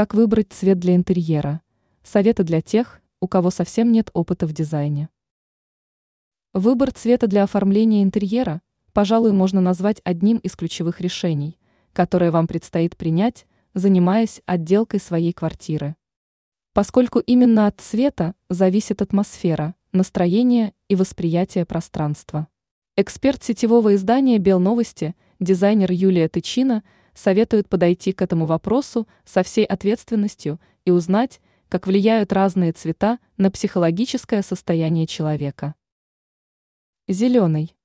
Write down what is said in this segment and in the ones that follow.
Как выбрать цвет для интерьера? Советы для тех, у кого совсем нет опыта в дизайне. Выбор цвета для оформления интерьера, пожалуй, можно назвать одним из ключевых решений, которое вам предстоит принять, занимаясь отделкой своей квартиры. Поскольку именно от цвета зависит атмосфера, настроение и восприятие пространства. Эксперт сетевого издания «Белновости», дизайнер Юлия Тычина – советуют подойти к этому вопросу со всей ответственностью и узнать, как влияют разные цвета на психологическое состояние человека. Зеленый.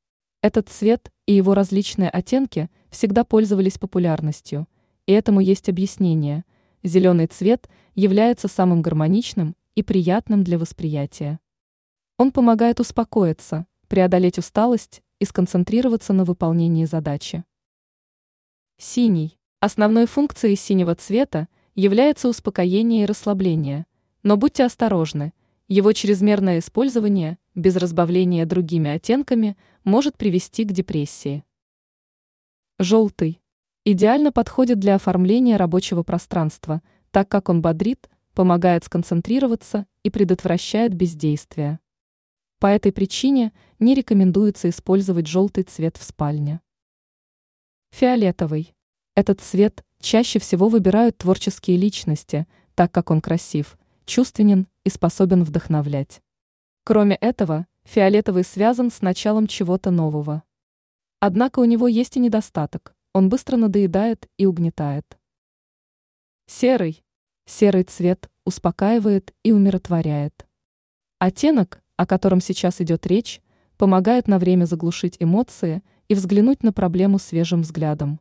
Этот цвет и его различные оттенки всегда пользовались популярностью, и этому есть объяснение. Зеленый цвет является самым гармоничным и приятным для восприятия. Он помогает успокоиться, преодолеть усталость и сконцентрироваться на выполнении задачи. Синий. Основной функцией синего цвета является успокоение и расслабление, но будьте осторожны, его чрезмерное использование без разбавления другими оттенками может привести к депрессии. Желтый. Идеально подходит для оформления рабочего пространства, так как он бодрит, помогает сконцентрироваться и предотвращает бездействие. По этой причине не рекомендуется использовать желтый цвет в спальне. Фиолетовый. Этот цвет чаще всего выбирают творческие личности, так как он красив, чувственен и способен вдохновлять. Кроме этого, фиолетовый связан с началом чего-то нового. Однако у него есть и недостаток, он быстро надоедает и угнетает. Серый. Серый цвет успокаивает и умиротворяет. Оттенок, о котором сейчас идет речь, помогает на время заглушить эмоции – и взглянуть на проблему свежим взглядом.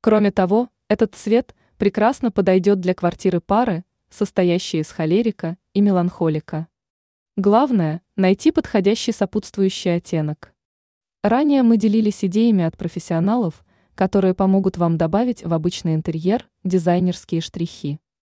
Кроме того, этот цвет прекрасно подойдет для квартиры пары, состоящей из холерика и меланхолика. Главное – найти подходящий сопутствующий оттенок. Ранее мы делились идеями от профессионалов, которые помогут вам добавить в обычный интерьер дизайнерские штрихи.